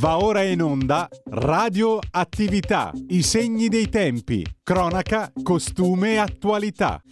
Va ora in onda Radio Attività, i segni dei tempi, cronaca, costume e attualità.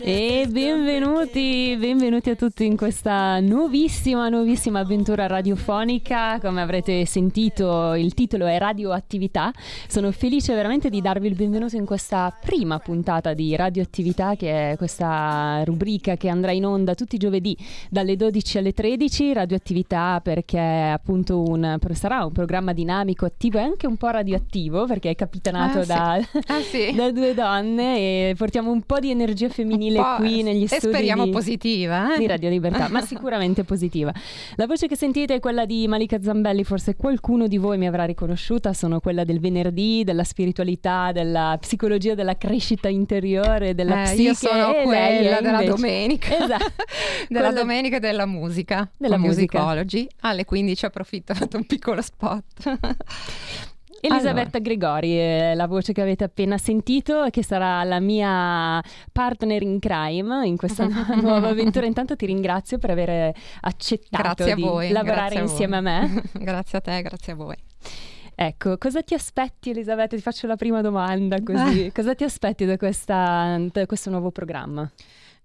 E benvenuti, benvenuti a tutti in questa nuovissima, nuovissima avventura radiofonica. Come avrete sentito, il titolo è Radioattività. Sono felice veramente di darvi il benvenuto in questa prima puntata di Radioattività, che è questa rubrica che andrà in onda tutti i giovedì dalle 12 alle 13. Radioattività perché è appunto un, sarà un programma dinamico, attivo e anche un po' radioattivo perché è capitanato ah, da, sì. ah, sì. da due donne e portiamo un po' di energia femminile qui negli studi. E speriamo di, positiva. Eh? Di Radio Libertà, ma sicuramente positiva. La voce che sentite è quella di Malika Zambelli, forse qualcuno di voi mi avrà riconosciuta, sono quella del venerdì, della spiritualità, della psicologia, della crescita interiore, della eh, psiche. Io sono quella della invece... domenica. Esatto. della quella... domenica della musica. Della musica. Musicology. Alle 15 approfitto, ho fatto un piccolo spot. Elisabetta allora. Gregori, è la voce che avete appena sentito, che sarà la mia partner in crime in questa nuova avventura. Intanto ti ringrazio per aver accettato di voi, lavorare a insieme a me. grazie a te, grazie a voi. Ecco, cosa ti aspetti Elisabetta? Ti faccio la prima domanda così. cosa ti aspetti da, questa, da questo nuovo programma?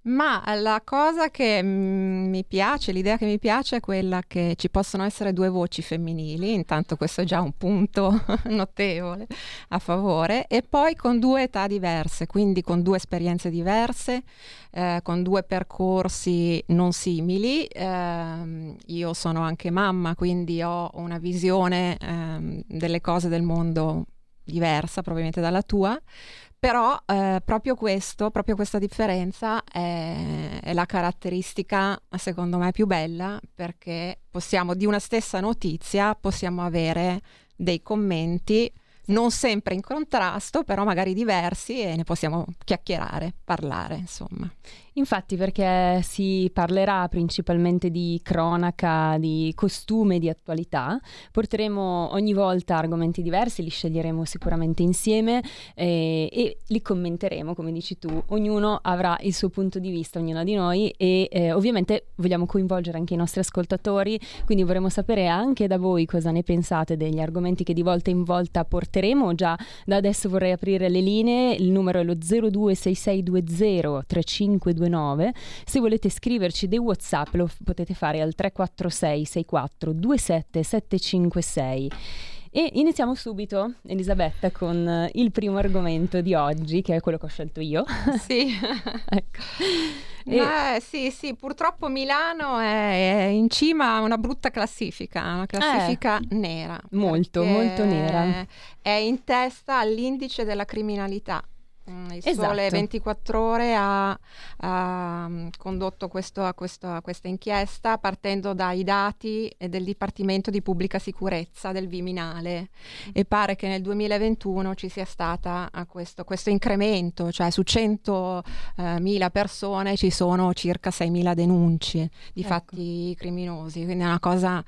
Ma la cosa che mm, mi piace, l'idea che mi piace è quella che ci possono essere due voci femminili, intanto questo è già un punto notevole a favore, e poi con due età diverse, quindi con due esperienze diverse, eh, con due percorsi non simili. Eh, io sono anche mamma, quindi ho una visione eh, delle cose del mondo diversa probabilmente dalla tua però eh, proprio questo, proprio questa differenza è, è, la caratteristica, secondo me, più bella perché possiamo, di una stessa notizia, possiamo avere dei commenti non sempre in contrasto, però magari diversi e ne possiamo chiacchierare, parlare, insomma. Infatti perché si parlerà principalmente di cronaca, di costume, di attualità, porteremo ogni volta argomenti diversi, li sceglieremo sicuramente insieme eh, e li commenteremo, come dici tu, ognuno avrà il suo punto di vista, ognuna di noi e eh, ovviamente vogliamo coinvolgere anche i nostri ascoltatori, quindi vorremmo sapere anche da voi cosa ne pensate degli argomenti che di volta in volta porteremo, già da adesso vorrei aprire le linee, il numero è lo 026620 3529 9. Se volete scriverci dei WhatsApp lo potete fare al 346 64 27 756. E iniziamo subito, Elisabetta, con il primo argomento di oggi, che è quello che ho scelto io. Sì. ecco. E... Eh, sì, sì, purtroppo Milano è, in cima a una brutta classifica, una classifica eh, nera. Molto, molto nera. È in testa all'indice della criminalità. Mm, il esatto. Sole 24 Ore ha, ha mm, condotto questo, questo, questa inchiesta partendo dai dati del Dipartimento di Pubblica Sicurezza del Viminale e pare che nel 2021 ci sia stato questo, questo, incremento, cioè su 100.000 eh, persone ci sono circa 6.000 denunce di ecco. fatti criminosi, quindi è una cosa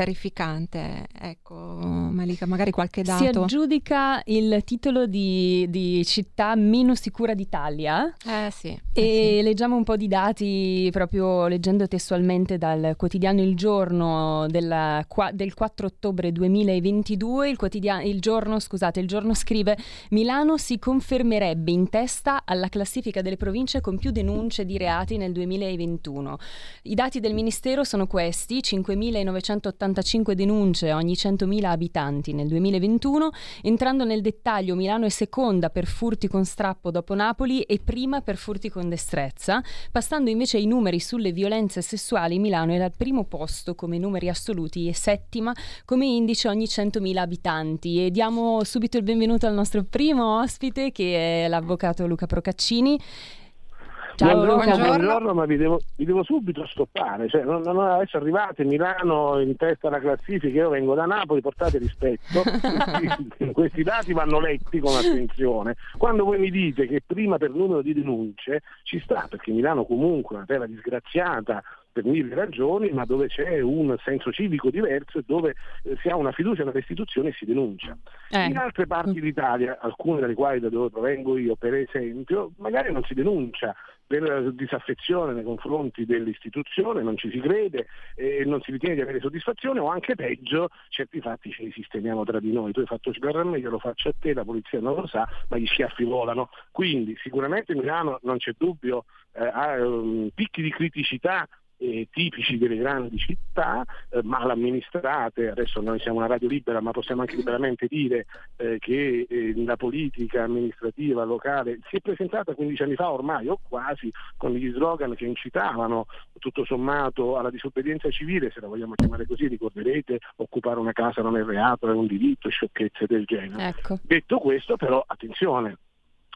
terrificante. Ecco, Malika, magari qualche dato. Si aggiudica il titolo di, di città meno sicura d'Italia. Eh sì. E eh sì. leggiamo un po' di dati proprio leggendo testualmente dal quotidiano Il Giorno della, del 4 ottobre 2022. Il, il, giorno, scusate, il giorno scrive Milano si confermerebbe in testa alla classifica delle province con più denunce di reati nel 2021. I dati del Ministero sono questi, 5.980 85 denunce ogni 100.000 abitanti nel 2021. Entrando nel dettaglio, Milano è seconda per furti con strappo dopo Napoli e prima per furti con destrezza. Passando invece ai numeri sulle violenze sessuali, Milano è al primo posto come numeri assoluti e settima come indice ogni 100.000 abitanti. E diamo subito il benvenuto al nostro primo ospite che è l'avvocato Luca Procaccini. Ciao buongiorno, Luca. buongiorno, ma vi devo, vi devo subito stoppare. Cioè, non, non adesso arrivate Milano in testa alla classifica, io vengo da Napoli, portate rispetto. Questi dati vanno letti con attenzione. Quando voi mi dite che prima per numero di denunce ci sta, perché Milano comunque è una terra disgraziata, per mille ragioni, ma dove c'è un senso civico diverso e dove eh, si ha una fiducia nelle istituzioni e si denuncia. Eh. In altre parti d'Italia, alcune delle quali da dove provengo io, per esempio, magari non si denuncia della disaffezione nei confronti dell'istituzione, non ci si crede e non si ritiene di avere soddisfazione o anche peggio, certi fatti ce li sistemiamo tra di noi, tu hai fatto sgarra a me, io lo faccio a te, la polizia non lo sa, ma gli schiaffi volano. Quindi sicuramente Milano non c'è dubbio, eh, ha um, picchi di criticità eh, tipici delle grandi città, eh, mal amministrate, adesso noi siamo una radio libera ma possiamo anche liberamente dire eh, che eh, la politica amministrativa locale si è presentata 15 anni fa ormai o quasi con gli slogan che incitavano tutto sommato alla disobbedienza civile, se la vogliamo chiamare così, ricorderete, occupare una casa non è reato, è un diritto, sciocchezze del genere. Ecco. Detto questo però attenzione,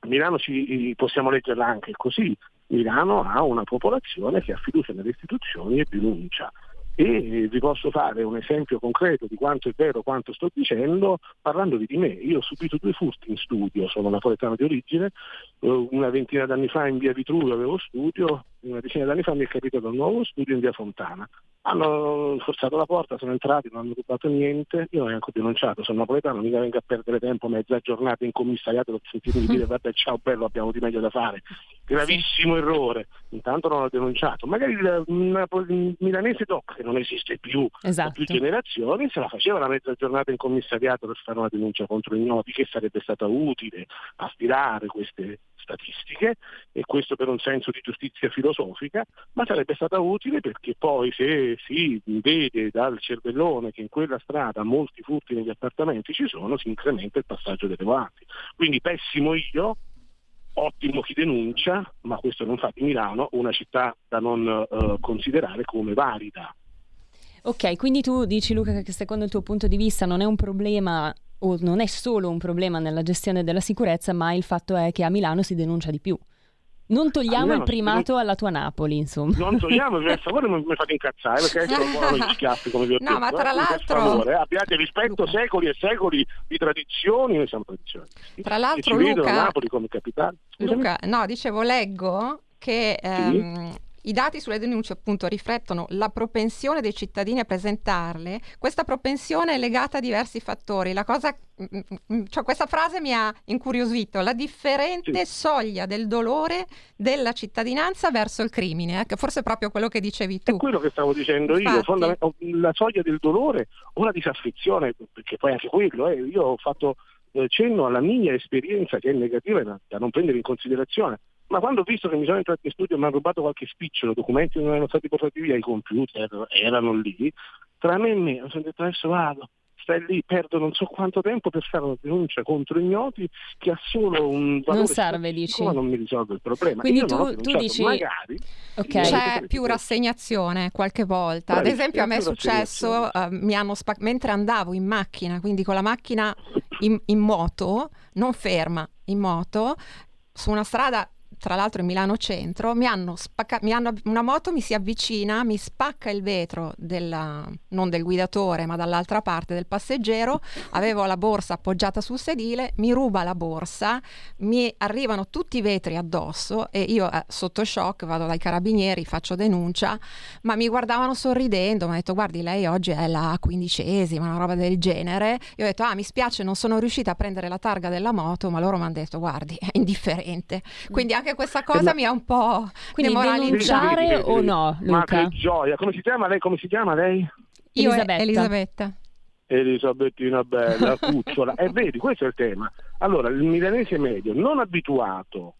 Milano ci, possiamo leggerla anche così, Milano ha una popolazione che ha fiducia nelle istituzioni e denuncia. E vi posso fare un esempio concreto di quanto è vero quanto sto dicendo parlandovi di me. Io ho subito due furti in studio, sono napoletano di origine, eh, una ventina d'anni fa in via Vitruvio avevo studio, una decina d'anni fa mi è capitato un nuovo studio in via Fontana. Hanno forzato la porta, sono entrati, non hanno rubato niente, io non ho neanche denunciato, sono napoletano, mica vengo a perdere tempo mezza giornata in commissariato per sentirmi dire vabbè ciao bello abbiamo di meglio da fare. Gravissimo errore, intanto non ho denunciato. Magari il, il milanese doc, che non esiste più, esatto. più generazioni, se la faceva la mezza giornata in commissariato per fare una denuncia contro ignoti che sarebbe stata utile a stilare queste statistiche e questo per un senso di giustizia filosofica, ma sarebbe stata utile perché poi se si vede dal cervellone che in quella strada molti furti negli appartamenti ci sono, si incrementa il passaggio delle volanti. Quindi pessimo io, ottimo chi denuncia, ma questo non fa di Milano una città da non uh, considerare come valida. Ok, quindi tu dici Luca che secondo il tuo punto di vista non è un problema o non è solo un problema nella gestione della sicurezza, ma il fatto è che a Milano si denuncia di più. Non togliamo Milano, il primato non... alla tua Napoli, insomma. Non togliamo, per favore non mi fate incazzare perché sono buono gli schiaffi, come vi ho no, detto. ma tra eh, l'altro... Favore, abbiate rispetto secoli e secoli di tradizioni, noi siamo tradizioni. Tra l'altro, Luca... Napoli come capitale. Luca, no, dicevo, leggo che... Ehm, sì? I dati sulle denunce appunto riflettono la propensione dei cittadini a presentarle. Questa propensione è legata a diversi fattori. Cosa, mm, mm, mm, cioè questa frase mi ha incuriosito, la differente sì. soglia del dolore della cittadinanza verso il crimine, eh, che forse è proprio quello che dicevi tu. È quello che stavo dicendo Infatti. io, Fondament- la soglia del dolore o la disaffezione, perché poi anche quello, eh, io ho fatto eh, cenno alla mia esperienza che è negativa da non prendere in considerazione ma quando ho visto che mi sono entrato in studio e mi hanno rubato qualche spicciolo, documenti non erano stati portati via, i computer erano lì, tra me e me mi sono detto adesso vado, stai lì, perdo non so quanto tempo per fare una denuncia contro ignoti che ha solo un valore non serve, dici. ma non mi risolve il problema. Quindi tu, tu dici magari okay. c'è più rassegnazione qualche volta. Ad esempio a me è successo uh, spa- mentre andavo in macchina, quindi con la macchina in, in moto, non ferma, in moto su una strada tra l'altro in Milano Centro, mi hanno spacca- mi hanno, una moto mi si avvicina, mi spacca il vetro della, non del guidatore ma dall'altra parte del passeggero, avevo la borsa appoggiata sul sedile, mi ruba la borsa, mi arrivano tutti i vetri addosso e io eh, sotto shock vado dai carabinieri, faccio denuncia, ma mi guardavano sorridendo, mi hanno detto guardi lei oggi è la quindicesima, una roba del genere, io ho detto ah mi spiace non sono riuscita a prendere la targa della moto, ma loro mi hanno detto guardi è indifferente, quindi anche questa cosa eh, mi ha un po' Quindi denunciare o no, Luca? Ma che gioia! Come si chiama lei? Come si chiama lei? Io Elisabetta. Elisabetta. Elisabettina bella, cucciola. E eh, vedi, questo è il tema. Allora, il milanese medio, non abituato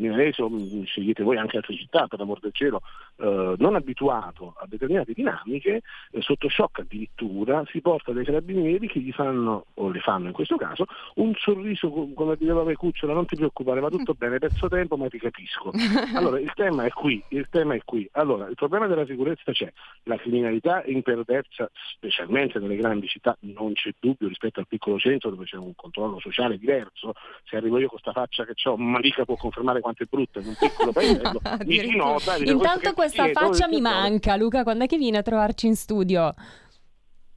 milanese, scegliete voi anche altre città per l'amor del cielo, eh, non abituato a determinate dinamiche, eh, sotto shock addirittura, si porta dai carabinieri che gli fanno, o le fanno in questo caso, un sorriso come diceva Cucciola, non ti preoccupare, va tutto bene, perso tempo ma ti capisco. Allora il tema è qui, il tema è qui. Allora il problema della sicurezza c'è, la criminalità imperversa, specialmente nelle grandi città, non c'è dubbio rispetto al piccolo centro dove c'è un controllo sociale diverso, se arrivo io con questa faccia che ho, Marica può confermare quanto è brutta in un piccolo paesello, mi si nota. Intanto questa faccia mi manca, Luca, quando è che vieni a trovarci in studio?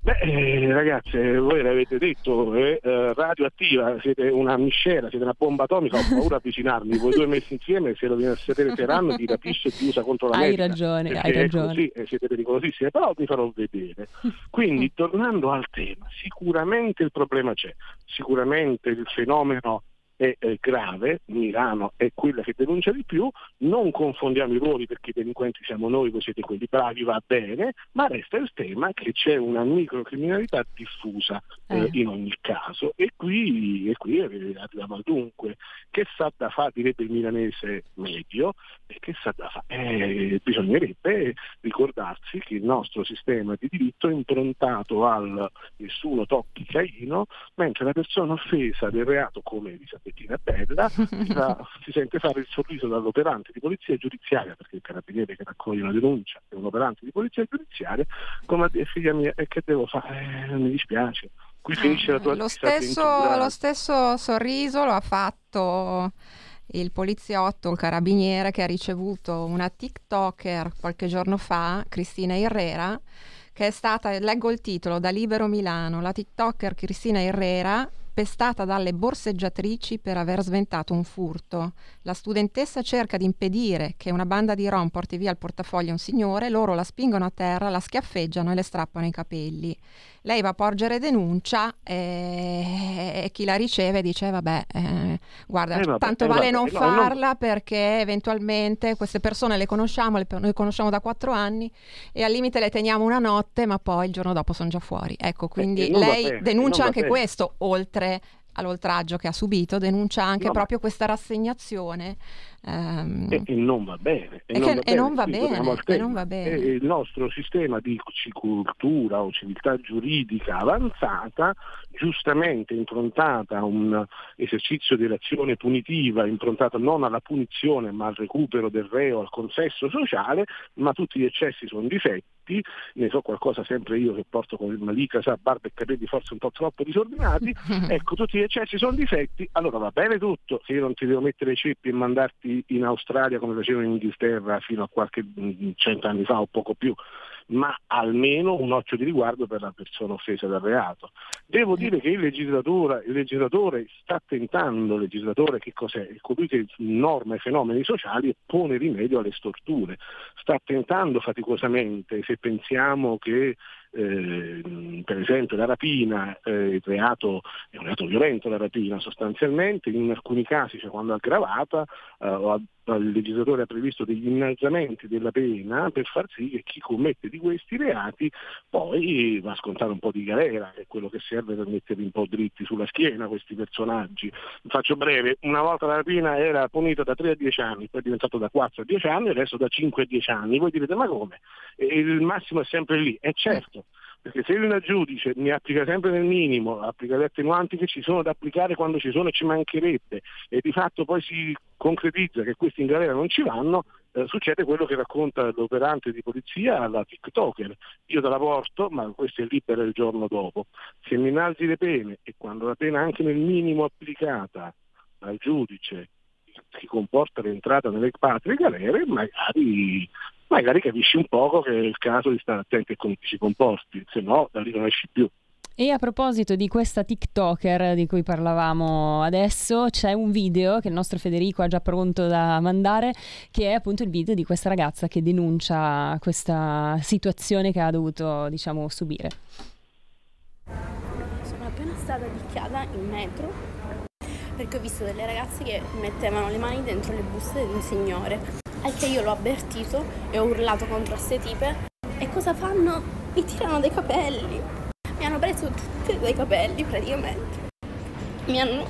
Beh, eh, ragazze, voi l'avete detto, è eh, radioattiva, siete una miscela, siete una bomba atomica, ho paura di avvicinarmi, voi due messi insieme, se lo viene a sapere Teheran ti rapisce e ti usa contro la Hai ragione, hai ragione. Così, eh, siete pericolosissime, però vi farò vedere. Quindi, tornando al tema, sicuramente il problema c'è, sicuramente il fenomeno è eh, grave, Milano è quella che denuncia di più, non confondiamo i ruoli perché i delinquenti siamo noi, voi siete quelli bravi, va bene, ma resta il tema che c'è una microcriminalità diffusa eh. in ogni caso e qui, e qui arriviamo al dunque, che sa da fare, direbbe il milanese medio, e che sa da fare? Eh, bisognerebbe ricordarsi che il nostro sistema di diritto è improntato al nessuno tocchi Caino, mentre la persona offesa del reato come Elisabettina Bella si sente fare il sorriso dall'operante di polizia giudiziaria, perché il carabiniere che raccoglie una denuncia è un operante di polizia giudiziaria, come a dire figlia mia, e che devo fare? Eh, mi dispiace. Qui finisce la tua lo stesso, lo stesso sorriso lo ha fatto il poliziotto, il carabiniere che ha ricevuto una TikToker qualche giorno fa, Cristina Herrera, che è stata, leggo il titolo, da Libero Milano, la TikToker Cristina Herrera pestata dalle borseggiatrici per aver sventato un furto. La studentessa cerca di impedire che una banda di rom porti via il portafoglio a un signore, loro la spingono a terra, la schiaffeggiano e le strappano i capelli. Lei va a porgere denuncia e, e chi la riceve dice vabbè, eh, guarda, eh, vabbè, tanto eh, vale non no, farla no. perché eventualmente queste persone le conosciamo, le, noi conosciamo da quattro anni e al limite le teniamo una notte ma poi il giorno dopo sono già fuori. Ecco, quindi eh, lei denuncia anche questo, oltre all'oltraggio che ha subito, denuncia anche no, proprio questa rassegnazione. Um, e, e, non va bene. E, non, che, va non, va bene, e non va bene. il nostro sistema di cultura o civiltà giuridica avanzata, giustamente improntata a un esercizio dell'azione punitiva, improntata non alla punizione ma al recupero del reo, al consesso sociale, ma tutti gli eccessi sono difetti difetti, ne so qualcosa sempre io che porto con il Malika, sa, barba e capelli forse un po' troppo disordinati, ecco tutti gli eccessi sono difetti, allora va bene tutto, se io non ti devo mettere i ceppi e mandarti in Australia come facevano in Inghilterra fino a qualche mm, cento anni fa o poco più, ma almeno un occhio di riguardo per la persona offesa dal reato. Devo dire che il legislatore, il legislatore sta tentando, il legislatore che cos'è? È colui che norma i fenomeni sociali e pone rimedio alle storture. Sta tentando faticosamente, se pensiamo che eh, per esempio la rapina, eh, reato, è un reato violento la rapina sostanzialmente, in alcuni casi, cioè quando aggravata, eh, il legislatore ha previsto degli innalzamenti della pena per far sì che chi commette di questi reati poi va a scontare un po' di galera, che è quello che serve per metterli un po' dritti sulla schiena questi personaggi. Faccio breve, una volta la rapina era punita da 3 a 10 anni, poi è diventato da 4 a 10 anni, adesso da 5 a 10 anni. Voi direte ma come? Il massimo è sempre lì, è certo perché se il giudice mi applica sempre nel minimo, applica le attenuanti che ci sono da applicare quando ci sono e ci mancherebbe, e di fatto poi si concretizza che questi in galera non ci vanno, eh, succede quello che racconta l'operante di polizia alla TikToker. Io te la porto, ma questo è libero il giorno dopo. Se mi innalzi le pene e quando la pena anche nel minimo applicata dal giudice si comporta l'entrata nelle patrie galere, magari magari capisci un poco che è il caso di stare attenti a come ti si comporti, se no da lì non esci più. E a proposito di questa TikToker di cui parlavamo adesso, c'è un video che il nostro Federico ha già pronto da mandare, che è appunto il video di questa ragazza che denuncia questa situazione che ha dovuto, diciamo, subire. Sono appena stata picchiata in metro perché ho visto delle ragazze che mettevano le mani dentro le buste di un signore al che io l'ho avvertito e ho urlato contro queste tipe. E cosa fanno? Mi tirano dei capelli. Mi hanno preso tutti dei capelli praticamente. Mi hanno...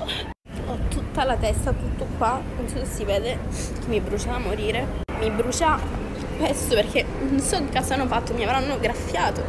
Ho tutta la testa, tutto qua, non so se si vede, che mi brucia da morire. Mi brucia spesso perché non so che cosa hanno fatto, mi avranno graffiato.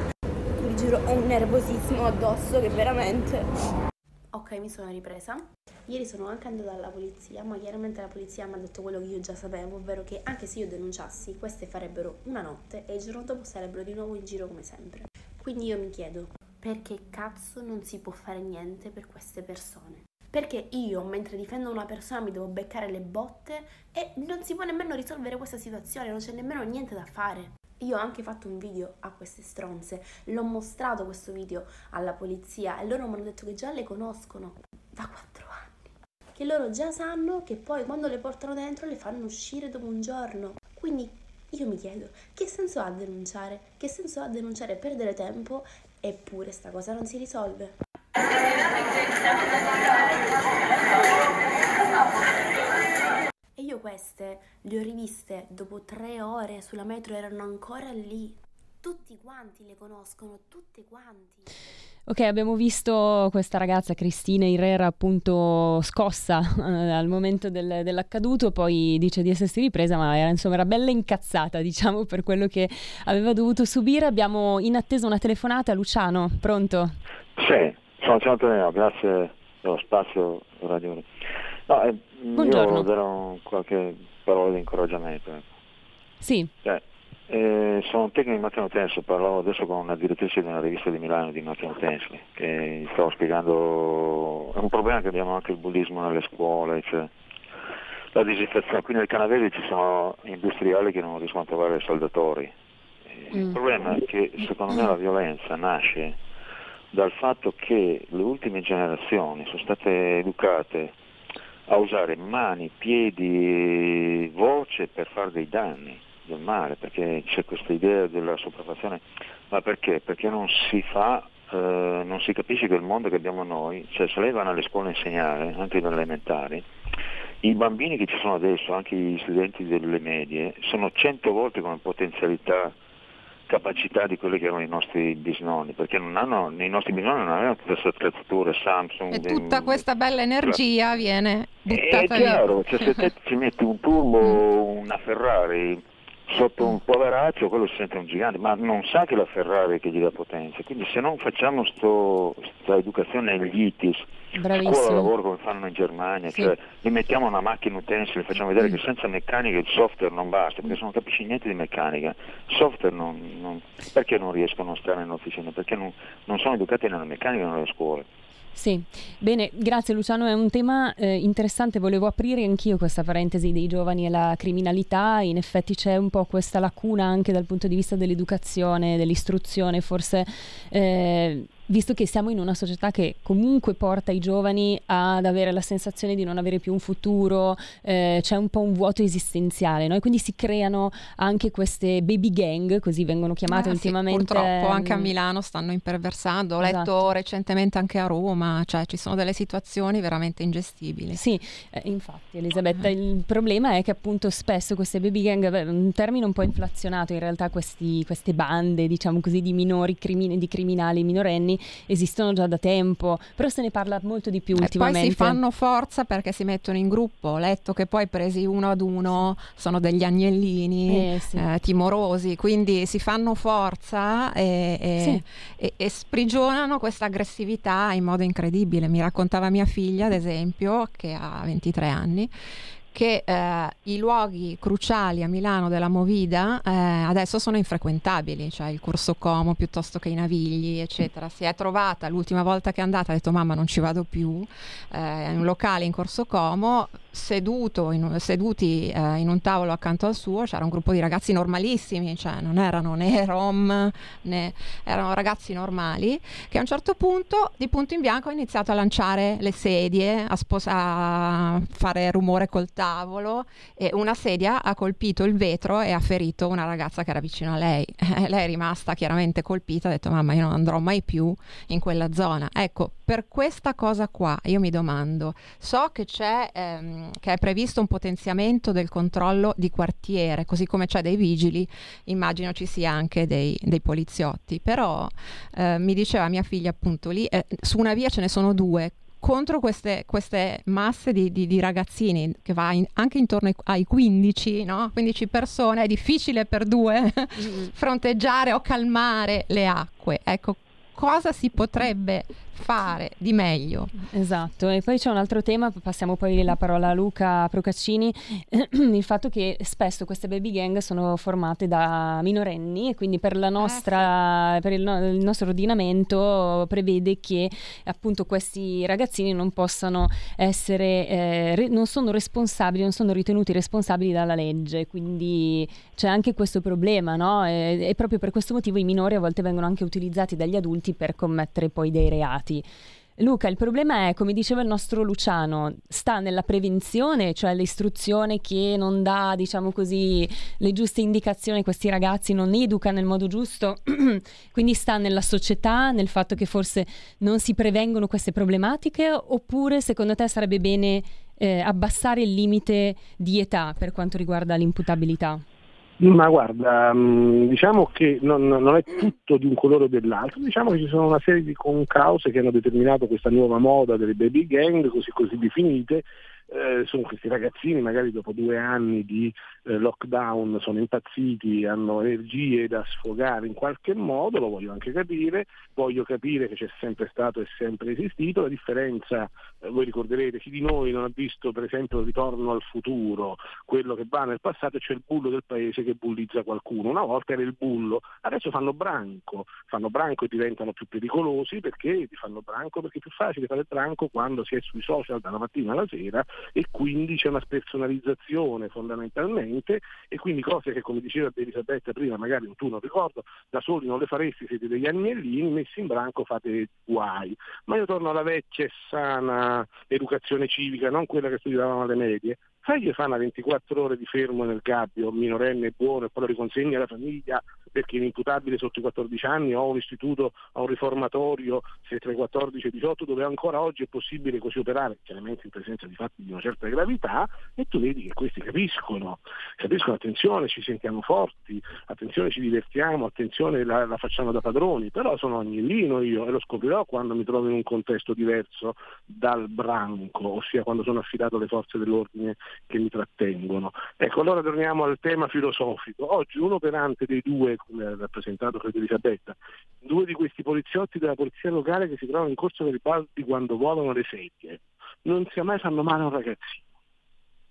Vi giuro, ho un nervosismo addosso che veramente... Ok, mi sono ripresa. Ieri sono anche andata alla polizia, ma chiaramente la polizia mi ha detto quello che io già sapevo, ovvero che anche se io denunciassi, queste farebbero una notte e il giorno dopo sarebbero di nuovo in giro come sempre. Quindi io mi chiedo, perché cazzo non si può fare niente per queste persone? Perché io, mentre difendo una persona, mi devo beccare le botte e non si può nemmeno risolvere questa situazione, non c'è nemmeno niente da fare. Io ho anche fatto un video a queste stronze, l'ho mostrato questo video alla polizia e loro mi hanno detto che già le conoscono da quattro anni. Che loro già sanno che poi quando le portano dentro le fanno uscire dopo un giorno. Quindi io mi chiedo, che senso ha denunciare? Che senso ha denunciare perdere tempo eppure sta cosa non si risolve? Queste le ho riviste dopo tre ore sulla metro, erano ancora lì. Tutti quanti le conoscono, tutti quanti. Ok, abbiamo visto questa ragazza Cristina Irera appunto scossa eh, al momento del, dell'accaduto, poi dice di essersi ripresa, ma era, insomma era bella incazzata diciamo per quello che aveva dovuto subire. Abbiamo in attesa una telefonata, Luciano, pronto? Sì, sono ciao Antonio, grazie dello spazio radio. No, eh, Buongiorno. io darò qualche parola di incoraggiamento. ecco. Sì, Cioè, eh, sono un tecnico di macchina utensile, parlavo adesso con una direttrice di una rivista di Milano di utensili, che gli stavo spiegando, è un problema che abbiamo anche il bullismo nelle scuole, cioè, la disinfezione, qui nel Canavese ci sono industriali che non riescono a trovare saldatori. Eh, Il Mm. problema è che secondo me la violenza nasce dal fatto che le ultime generazioni sono state educate a usare mani, piedi, voce per fare dei danni, del male, perché c'è questa idea della sopraffazione, ma perché? Perché non si fa, eh, non si capisce che il mondo che abbiamo noi, cioè se lei vanno alle scuole a insegnare, anche nelle elementari, i bambini che ci sono adesso, anche gli studenti delle medie, sono cento volte come potenzialità capacità di quelli che erano i nostri bisnonni, perché non hanno, i nostri bisnonni non avevano tutte queste attrezzature Samsung. E tutta questa bella energia viene buttata è via. chiaro, cioè se te ci metti un turbo, una Ferrari sotto un poveraccio, quello si sente un gigante, ma non sa che la Ferrari che gli dà potenza. Quindi se non facciamo questa educazione agli ITIS, scuola bravissimo. lavoro come fanno in Germania, Sì. cioè li mettiamo una macchina utensile, facciamo vedere che senza meccanica il software non basta, perché se non capisci niente di meccanica, il software non, non- perché non riescono a stare in officina? Perché non, non sono educati nella meccanica nelle scuole. Sì, bene, grazie Luciano, è un tema eh, interessante, volevo aprire anch'io questa parentesi dei giovani e la criminalità, in effetti c'è un po' questa lacuna anche dal punto di vista dell'educazione, dell'istruzione, forse eh, visto che siamo in una società che comunque porta i giovani ad avere la sensazione di non avere più un futuro, eh, c'è un po' un vuoto esistenziale, no? E quindi si creano anche queste baby gang, così vengono chiamate Ah, sì, ultimamente. purtroppo anche a mm, Milano stanno imperversando. Ho letto Esatto. recentemente anche a Roma, cioè ci sono delle situazioni veramente ingestibili. Sì, eh, infatti Elisabetta, il problema è che appunto spesso queste baby gang, beh, un termine un po' inflazionato, in realtà questi- queste bande, diciamo così, di minori crimine, di criminali minorenni esistono già da tempo, però se ne parla molto di più E poi ultimamente. si fanno forza perché si mettono in gruppo. Ho letto che poi presi uno ad uno sono degli agnellini Eh, sì. eh, timorosi, quindi si fanno forza e, e- Sì. e- e sprigionano questa aggressività in modo incredibile. Mi raccontava mia figlia, ad esempio, che ha 23 anni, che eh, i luoghi cruciali a Milano della Movida eh, adesso sono infrequentabili, cioè il Corso Como piuttosto che i Navigli, eccetera. Si è trovata l'ultima volta che è andata, ha detto mamma non ci vado più, eh, in un locale in Corso Como, seduto in- seduti eh, in un tavolo accanto al suo c'era un gruppo di ragazzi normalissimi, cioè non erano né rom né erano ragazzi normali che a un certo punto di punto in bianco ha iniziato a lanciare le sedie, a, spos- a fare rumore col tavolo e una sedia ha colpito il vetro e ha ferito una ragazza che era vicino a lei. Eh, lei è rimasta chiaramente colpita, ha detto mamma io non andrò mai più in quella zona. Ecco, per questa cosa qua io mi domando, so che c'è ehm, che è previsto un potenziamento del controllo di quartiere, così come c'è dei vigili, immagino ci sia anche dei, dei poliziotti, però eh, mi diceva mia figlia appunto lì, eh, su una via ce ne sono due, contro queste, queste masse di, di- di ragazzini che va in- anche intorno ai, ai 15, no? 15 persone, è difficile per due fronteggiare o calmare le acque. Ecco, cosa si potrebbe fare di meglio? Esatto, e poi c'è un altro tema, passiamo poi la parola a Luca Procaccini, il fatto che spesso queste baby gang sono formate da minorenni e quindi per la nostra, per il, no- il nostro ordinamento prevede che appunto questi ragazzini non possano essere, eh, re- non sono responsabili, non sono ritenuti responsabili dalla legge, quindi c'è anche questo problema, no? E, e proprio per questo motivo i minori a volte vengono anche utilizzati dagli adulti per commettere poi dei reati. Luca, il problema è, come diceva il nostro Luciano, sta nella prevenzione, cioè l'istruzione che non dà, diciamo così, le giuste indicazioni questi ragazzi, non educa nel modo giusto, quindi sta nella società, nel fatto che forse non si prevengono queste problematiche, oppure secondo te sarebbe bene eh, abbassare il limite di età per quanto riguarda l'imputabilità? Ma guarda, mm, diciamo che non, non, è tutto di un colore o dell'altro, diciamo che ci sono una serie di concause che hanno determinato questa nuova moda delle baby gang, così, così definite, eh, sono questi ragazzini magari dopo due anni di eh, lockdown sono impazziti, hanno energie da sfogare in qualche modo, lo voglio anche capire, voglio capire che c'è sempre stato e sempre esistito, la differenza, voi ricorderete, chi di noi non ha visto per esempio il ritorno al futuro, quello che va nel passato e c'è il bullo del paese che bullizza qualcuno, una volta era il bullo, adesso fanno branco, fanno branco e diventano più pericolosi perché fanno branco perché è più facile fare branco quando si è sui social dalla mattina alla sera e quindi c'è una spersonalizzazione fondamentalmente e quindi cose che come diceva Elisabetta prima magari tu non ricordo, da soli non le faresti, siete degli agnellini, messi in branco fate guai. Ma io torno alla vecchia e sana educazione civica, non quella che studiavamo alle medie, fagli fare una 24 ore di fermo nel gabbio, minorenne buono, e poi lo riconsegni alla famiglia perché è imputabile sotto i 14 anni o un istituto o un riformatorio se tra i 14 e i 18 dove ancora oggi è possibile così operare, chiaramente in presenza di fatti di una certa gravità, e tu vedi che questi capiscono, capiscono attenzione, ci sentiamo forti, attenzione ci divertiamo, attenzione la, la facciamo da padroni, però sono agnellino io e lo scoprirò quando mi trovo in un contesto diverso dal branco, ossia quando sono affidato alle forze dell'ordine che mi trattengono. Ecco, allora torniamo al tema filosofico. Oggi un operante dei due come ha rappresentato credo Elisabetta, due di questi poliziotti della polizia locale che si trovano in corso Garibaldi quando volano le sedie, non si mai fanno male a un ragazzino.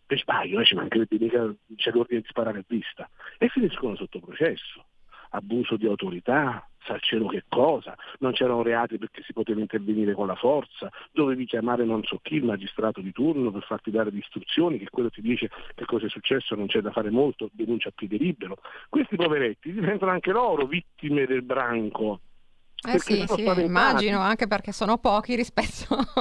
Per sbaglio, eh, ci mancherebbe mica c'è l'ordine di sparare a vista. E finiscono sotto processo. Abuso di autorità, sa cielo che cosa, non c'erano reati perché si poteva intervenire con la forza, dovevi chiamare non so chi, il magistrato di turno per farti dare le istruzioni, che quello ti dice che cosa è successo, non c'è da fare molto, denuncia a piede libero. Questi poveretti diventano anche loro vittime del branco eh sì, sì immagino, anche perché sono pochi rispetto...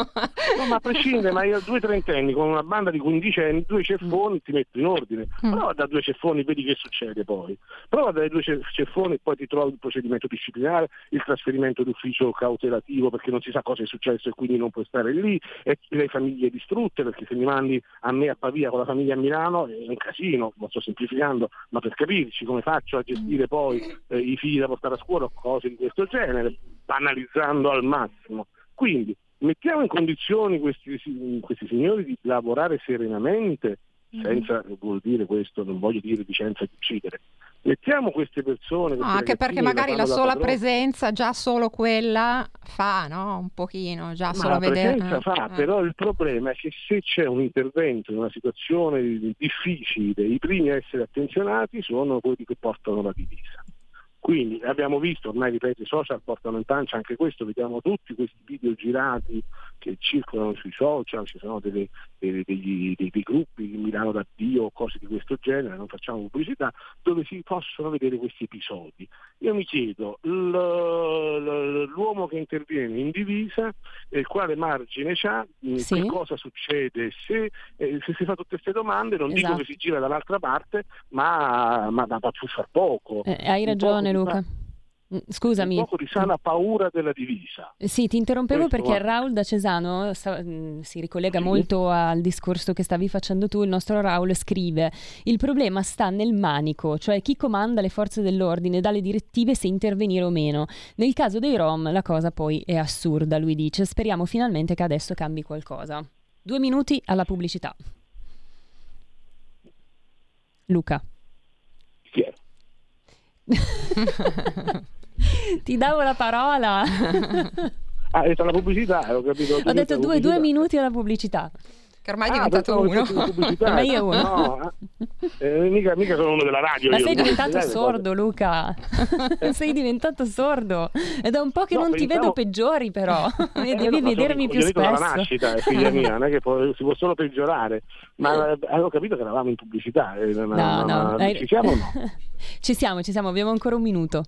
no, ma a prescindere, ma io due trentenni con una banda di quindicenni, due ceffoni ti metto in ordine. Mm. Prova da due ceffoni, vedi che succede poi. Prova dai due ceffoni e poi ti trovi il procedimento disciplinare, il trasferimento d'ufficio cautelativo perché non si sa cosa è successo e quindi non puoi stare lì, e le famiglie distrutte perché se mi mandi a me a Pavia con la famiglia a Milano è un casino, lo sto semplificando, ma per capirci come faccio a gestire poi eh, i figli da portare a scuola o cose di questo genere banalizzando al massimo. Quindi mettiamo in condizioni questi, questi signori di lavorare serenamente, mm. senza vuol dire questo, non voglio dire licenza di uccidere. Mettiamo queste persone. No, anche perché magari la sola presenza, già solo quella fa, no? Un pochino, già Ma solo vedere. La presenza eh, fa, eh. però il problema è che se c'è un intervento in una situazione difficile, i primi a essere attenzionati sono quelli che portano la divisa. Quindi abbiamo visto, ormai ripeto, i social portano in pancia anche questo, vediamo tutti questi video girati che circolano sui social, ci sono delle, delle, degli, dei, dei, gruppi, Milano da Dio o cose di questo genere, non facciamo pubblicità, dove si possono vedere questi episodi. Io mi chiedo, l'uomo che interviene in divisa, eh, quale margine ha, mm, sì. che cosa succede, se, eh, se, si fa tutte queste domande, non esatto. dico che si gira dall'altra parte, ma, ma, ma, ma far poco. Eh, hai ragione Luca. Mm, scusami. Un po' di sana paura della divisa. Sì, ti interrompevo Questo perché va. Raul da Cesano sta, mm, si ricollega sì. molto al discorso che stavi facendo tu. Il nostro Raul scrive: Il problema sta nel manico, cioè chi comanda le forze dell'ordine dà le direttive se intervenire o meno. Nel caso dei Rom la cosa poi è assurda, lui dice. Speriamo finalmente che adesso cambi qualcosa. Due minuti alla pubblicità. Luca. Ti davo la parola. ah, hai detto la pubblicità, ho capito. Ho detto due, due minuti alla pubblicità. Che ormai è ah, diventato uno. ormai è uno. No, eh, mica, mica, sono uno della radio. Ma io, sei diventato sordo, Luca. sei diventato sordo. È da un po' che no, non pensavo... ti vedo peggiori, però. Eh, Devi no, vedermi più spesso. dalla nascita, figlia mia, non è che può, si può solo peggiorare. Ma eh, avevo capito che eravamo in pubblicità. Eh, no, no, no. Ci siamo o no? ci siamo, ci siamo. Abbiamo ancora un minuto.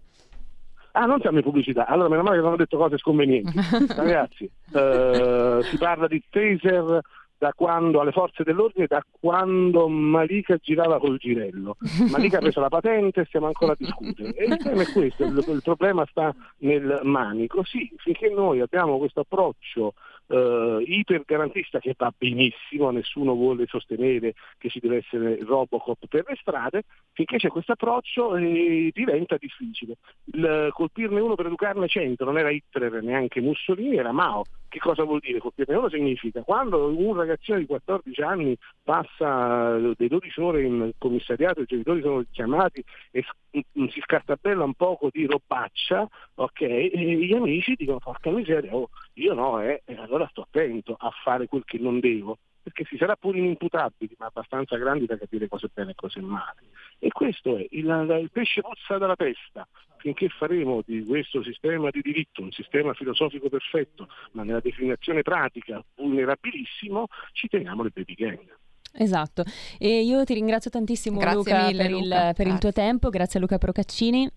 Ah, non siamo in pubblicità. Allora, meno male che non ho detto cose sconvenienti. Ragazzi, eh, si parla di taser da quando alle forze dell'ordine da quando Malika girava col girello. Malika ha preso la patente e stiamo ancora a discutere. E il tema è questo, il, il problema sta nel manico. Sì, finché noi abbiamo questo approccio eh, ipergarantista che va benissimo, nessuno vuole sostenere che ci deve essere Robocop per le strade, finché c'è questo approccio eh, diventa difficile. Il, colpirne uno per educarne cento non era Hitler neanche Mussolini, era Mao. Che cosa vuol dire colpirne uno? Significa quando un ragazzino di 14 anni passa dei 12 ore in commissariato, i genitori sono chiamati e si scartabella un poco di robaccia, ok? E gli amici dicono porca miseria, oh, io no, eh, sto attento a fare quel che non devo perché si sarà pure inimputabili, ma abbastanza grandi da capire cosa è bene e cosa è male. E questo è, il, il pesce pozza dalla testa, finché faremo di questo sistema di diritto un sistema filosofico perfetto, ma nella definizione pratica vulnerabilissimo, ci teniamo le baby gang. Esatto, e io ti ringrazio tantissimo grazie Luca, mille, per, Luca. Il, per il tuo tempo, grazie a Luca Procaccini.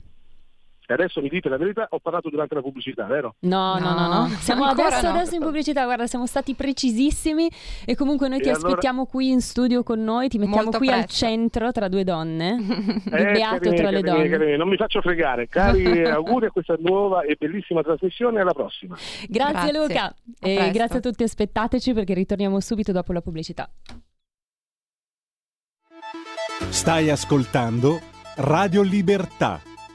E adesso mi dite la verità, ho parlato durante la pubblicità, vero? No, no, no, no. Siamo adesso, no. adesso, in pubblicità, guarda, siamo stati precisissimi e comunque noi e ti allora... aspettiamo qui in studio con noi, ti mettiamo Molto qui presto. al centro tra due donne, eh, il beato carini, tra le donne. Carini, non mi faccio fregare, cari auguri a questa nuova e bellissima trasmissione, alla prossima. Grazie, grazie. Luca e grazie a tutti, aspettateci perché ritorniamo subito dopo la pubblicità. Stai ascoltando Radio Libertà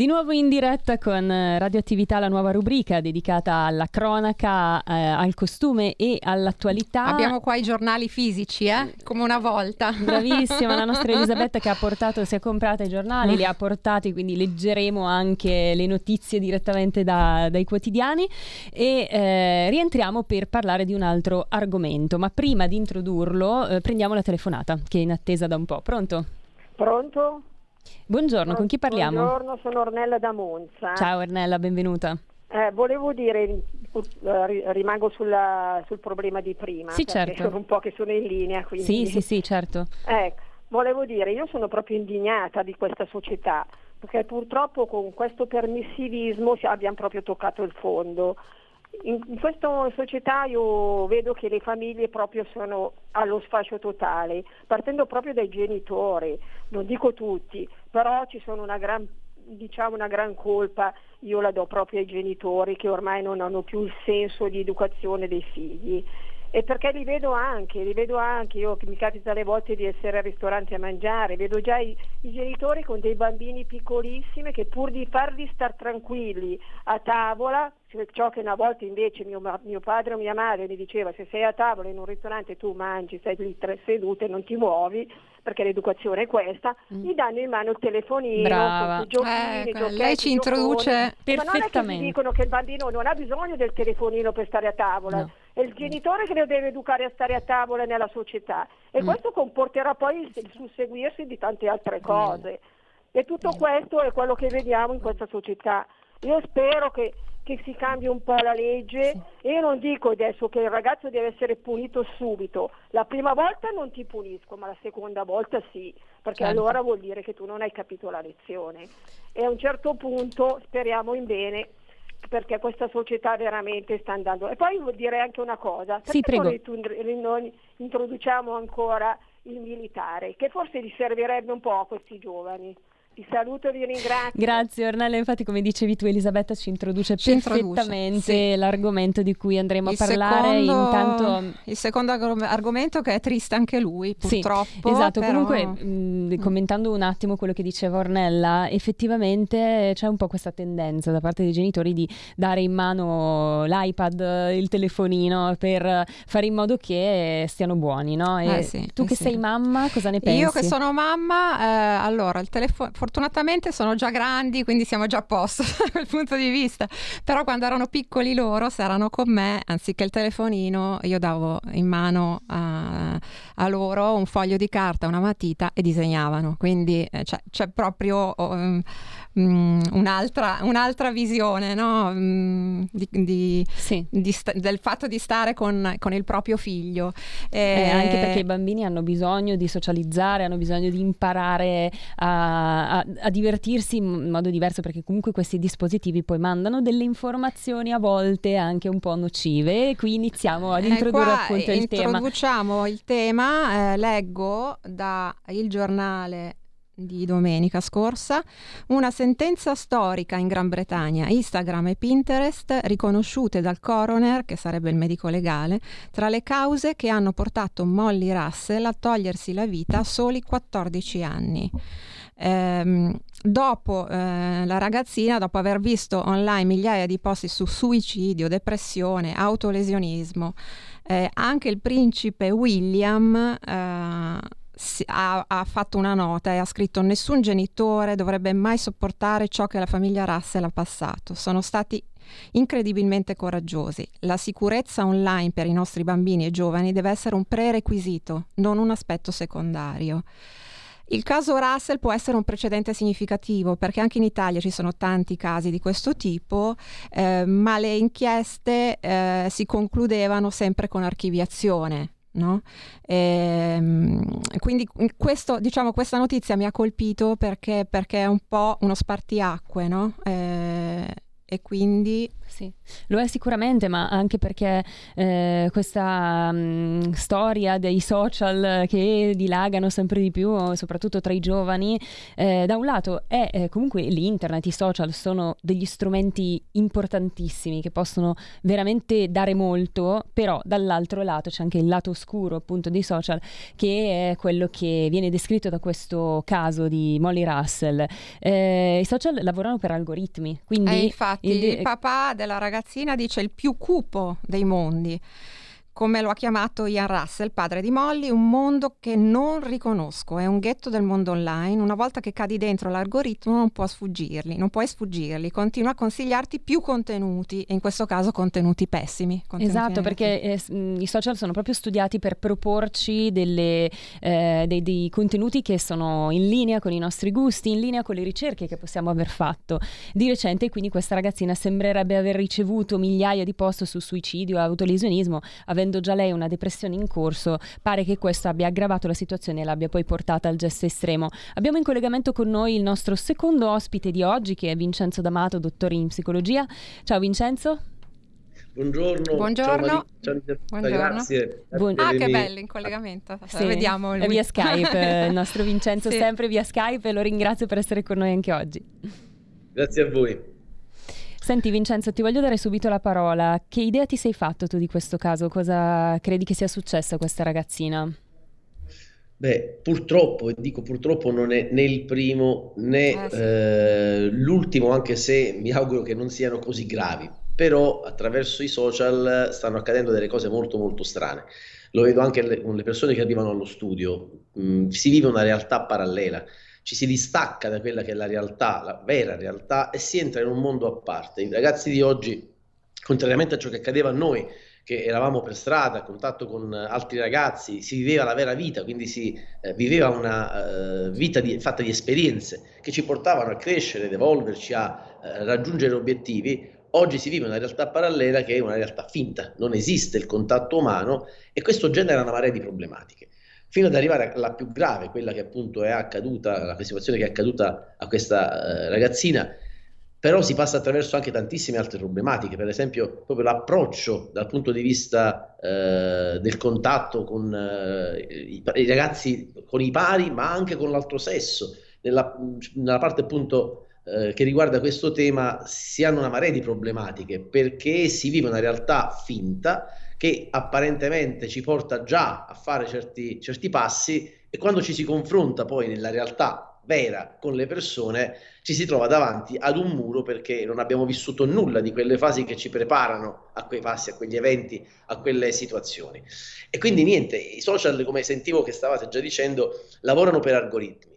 Di nuovo in diretta con Radioattività, la nuova rubrica dedicata alla cronaca, eh, al costume e all'attualità. Abbiamo qua i giornali fisici, eh? come una volta. Bravissima, la nostra Elisabetta che ha portato, si è comprata i giornali, li ha portati, quindi leggeremo anche le notizie direttamente da, dai quotidiani e eh, rientriamo per parlare di un altro argomento. Ma prima di introdurlo eh, prendiamo la telefonata che è in attesa da un po'. Pronto? Pronto? Buongiorno, con chi parliamo? Buongiorno, sono Ornella da Monza. Ciao Ornella, benvenuta. Eh, volevo dire, eh, rimango sulla, sul problema di prima, sì, certo. un po' che sono in linea. Quindi... Sì, sì, sì, certo. Ecco, volevo dire, io sono proprio indignata di questa società, perché purtroppo con questo permissivismo abbiamo proprio toccato il fondo. In, in, questa società io vedo che le famiglie proprio sono allo sfascio totale, partendo proprio dai genitori, non dico tutti, però ci sono una gran, diciamo una gran colpa, io la do proprio ai genitori che ormai non hanno più il senso di educazione dei figli e perché li vedo anche, li vedo anche, io mi capita alle volte di essere al ristorante a mangiare, vedo già i, i genitori con dei bambini piccolissimi che pur di farli star tranquilli a tavola, cioè ciò che una volta invece mio, mio, padre o mia madre mi diceva se sei a tavola in un ristorante tu mangi, stai lì tre sedute e non ti muovi, perché l'educazione è questa, mm. gli danno in mano il telefonino, Brava. giochini, ecco, giochetti, lei ci introduce giocone. perfettamente. Ma non è che dicono che il bambino non ha bisogno del telefonino per stare a tavola. No è il genitore che lo deve educare a stare a tavola nella società e mm. questo comporterà poi il susseguirsi di tante altre cose. E tutto questo è quello che vediamo in questa società. Io spero che, che si cambi un po' la legge sì. e io non dico adesso che il ragazzo deve essere punito subito. La prima volta non ti punisco, ma la seconda volta sì, perché certo. allora vuol dire che tu non hai capito la lezione. E a un certo punto, speriamo in bene, perché questa società veramente sta andando. E poi vuol dire anche una cosa, perché sì, prego. non introduciamo ancora il militare, che forse gli servirebbe un po' a questi giovani. Vi saluto e vi ringrazio. Grazie Ornella, infatti come dicevi tu Elisabetta ci introduce ci perfettamente introduce, sì. l'argomento di cui andremo il a parlare. Secondo, Intanto... Il secondo argomento che è triste anche lui purtroppo. Sì, esatto, però... comunque mh, commentando un attimo quello che diceva Ornella, effettivamente c'è un po' questa tendenza da parte dei genitori di dare in mano l'iPad, il telefonino per fare in modo che stiano buoni, no? E eh sì, tu eh che sì. sei mamma cosa ne pensi? Io che sono mamma, eh, allora il telefono fortunatamente sono già grandi, quindi siamo già a posto da quel punto di vista. Però quando erano piccoli loro, se erano con me, anziché il telefonino, io davo in mano a, a loro un foglio di carta, una matita e disegnavano. Quindi eh, c'è, c'è, proprio um, un'altra, un'altra, visione no? um, di, di, sì. di sta- del fatto di stare con, con il proprio figlio. Eh, anche perché i bambini hanno bisogno di socializzare, hanno bisogno di imparare a, a a, divertirsi in modo diverso perché comunque questi dispositivi poi mandano delle informazioni a volte anche un po' nocive. Qui iniziamo ad eh, introdurre eh, appunto il tema. Introduciamo il tema, eh, leggo da Il Giornale di domenica scorsa, una sentenza storica in Gran Bretagna, Instagram e Pinterest riconosciute dal coroner, che sarebbe il medico legale, tra le cause che hanno portato Molly Russell a togliersi la vita a soli 14 anni. Ehm, dopo eh, la ragazzina, dopo aver visto online migliaia di posti su suicidio, depressione, autolesionismo, eh, anche il principe William eh, ha, ha, fatto una nota e ha scritto nessun genitore dovrebbe mai sopportare ciò che la famiglia Russell ha passato. Sono stati incredibilmente coraggiosi. La sicurezza online per i nostri bambini e giovani deve essere un prerequisito, non un aspetto secondario. Il caso Russell può essere un precedente significativo perché anche in Italia ci sono tanti casi di questo tipo, eh, ma le inchieste eh, si concludevano sempre con archiviazione. No? E, ehm, quindi questo, diciamo, questa notizia mi ha colpito perché, perché, è un po' uno spartiacque no? eh, e quindi sì, lo è sicuramente, ma anche perché eh, questa mh, mm, storia dei social che dilagano sempre di più, soprattutto tra i giovani, eh, da un lato è eh, comunque l'internet, i social sono degli strumenti importantissimi che possono veramente dare molto, però dall'altro lato c'è anche il lato oscuro appunto dei social che è quello che viene descritto da questo caso di Molly Russell. Eh, I social lavorano per algoritmi, quindi... Eh, infatti il, il papà della ragazzina dice il più cupo dei mondi come lo ha chiamato Ian Russell, padre di Molly, un mondo che non riconosco, è un ghetto del mondo online, una volta che cadi dentro l'algoritmo non può sfuggirli, non puoi sfuggirli, continua a consigliarti più contenuti, e in questo caso contenuti pessimi. Contenuti esatto, perché eh, i social sono proprio studiati per proporci delle, eh, dei, dei, contenuti che sono in linea con i nostri gusti, in linea con le ricerche che possiamo aver fatto. Di recente quindi questa ragazzina sembrerebbe aver ricevuto migliaia di post su suicidio e autolesionismo, avendo avendo già lei una depressione in corso, pare che questo abbia aggravato la situazione e l'abbia poi portata al gesto estremo. Abbiamo in collegamento con noi il nostro secondo ospite di oggi, che è Vincenzo D'Amato, dottore in psicologia. Ciao Vincenzo. Buongiorno. Buongiorno. Ciao, Ciao Buongiorno. Grazie. Buon... Ah, che bello in collegamento. Sì. Vediamo lui. via Skype, il nostro Vincenzo sì. sempre via Skype e lo ringrazio per essere con noi anche oggi. Grazie a voi. Senti Vincenzo, ti voglio dare subito la parola. Che idea ti sei fatto tu di questo caso? Cosa credi che sia successo a questa ragazzina? Beh, purtroppo, e dico purtroppo, non è né il primo né ah, sì. eh, l'ultimo, anche se mi auguro che non siano così gravi. Però attraverso i social stanno accadendo delle cose molto molto strane. Lo vedo anche con le persone che arrivano allo studio. Mm, si vive una realtà parallela ci si distacca da quella che è la realtà, la vera realtà, e si entra in un mondo a parte. I ragazzi di oggi, contrariamente a ciò che accadeva a noi, che eravamo per strada a contatto con altri ragazzi, si viveva la vera vita, quindi si eh, viveva una uh, vita di, fatta di esperienze che ci portavano a crescere, ad evolverci, a uh, raggiungere obiettivi. Oggi si vive una realtà parallela che è una realtà finta, non esiste il contatto umano e questo genera una marea di problematiche fino ad arrivare alla più grave, quella che appunto è accaduta, la situazione che è accaduta a questa eh, ragazzina, però si passa attraverso anche tantissime altre problematiche, per esempio proprio l'approccio dal punto di vista eh, del contatto con eh, i, i, ragazzi, con i pari, ma anche con l'altro sesso. Nella, nella parte appunto eh, che riguarda questo tema si hanno una marea di problematiche perché si vive una realtà finta che apparentemente ci porta già a fare certi, certi passi e quando ci si confronta poi nella realtà vera con le persone ci si trova davanti ad un muro perché non abbiamo vissuto nulla di quelle fasi che ci preparano a quei passi, a quegli eventi, a quelle situazioni. E quindi niente, i social, come sentivo che stavate già dicendo, lavorano per algoritmi.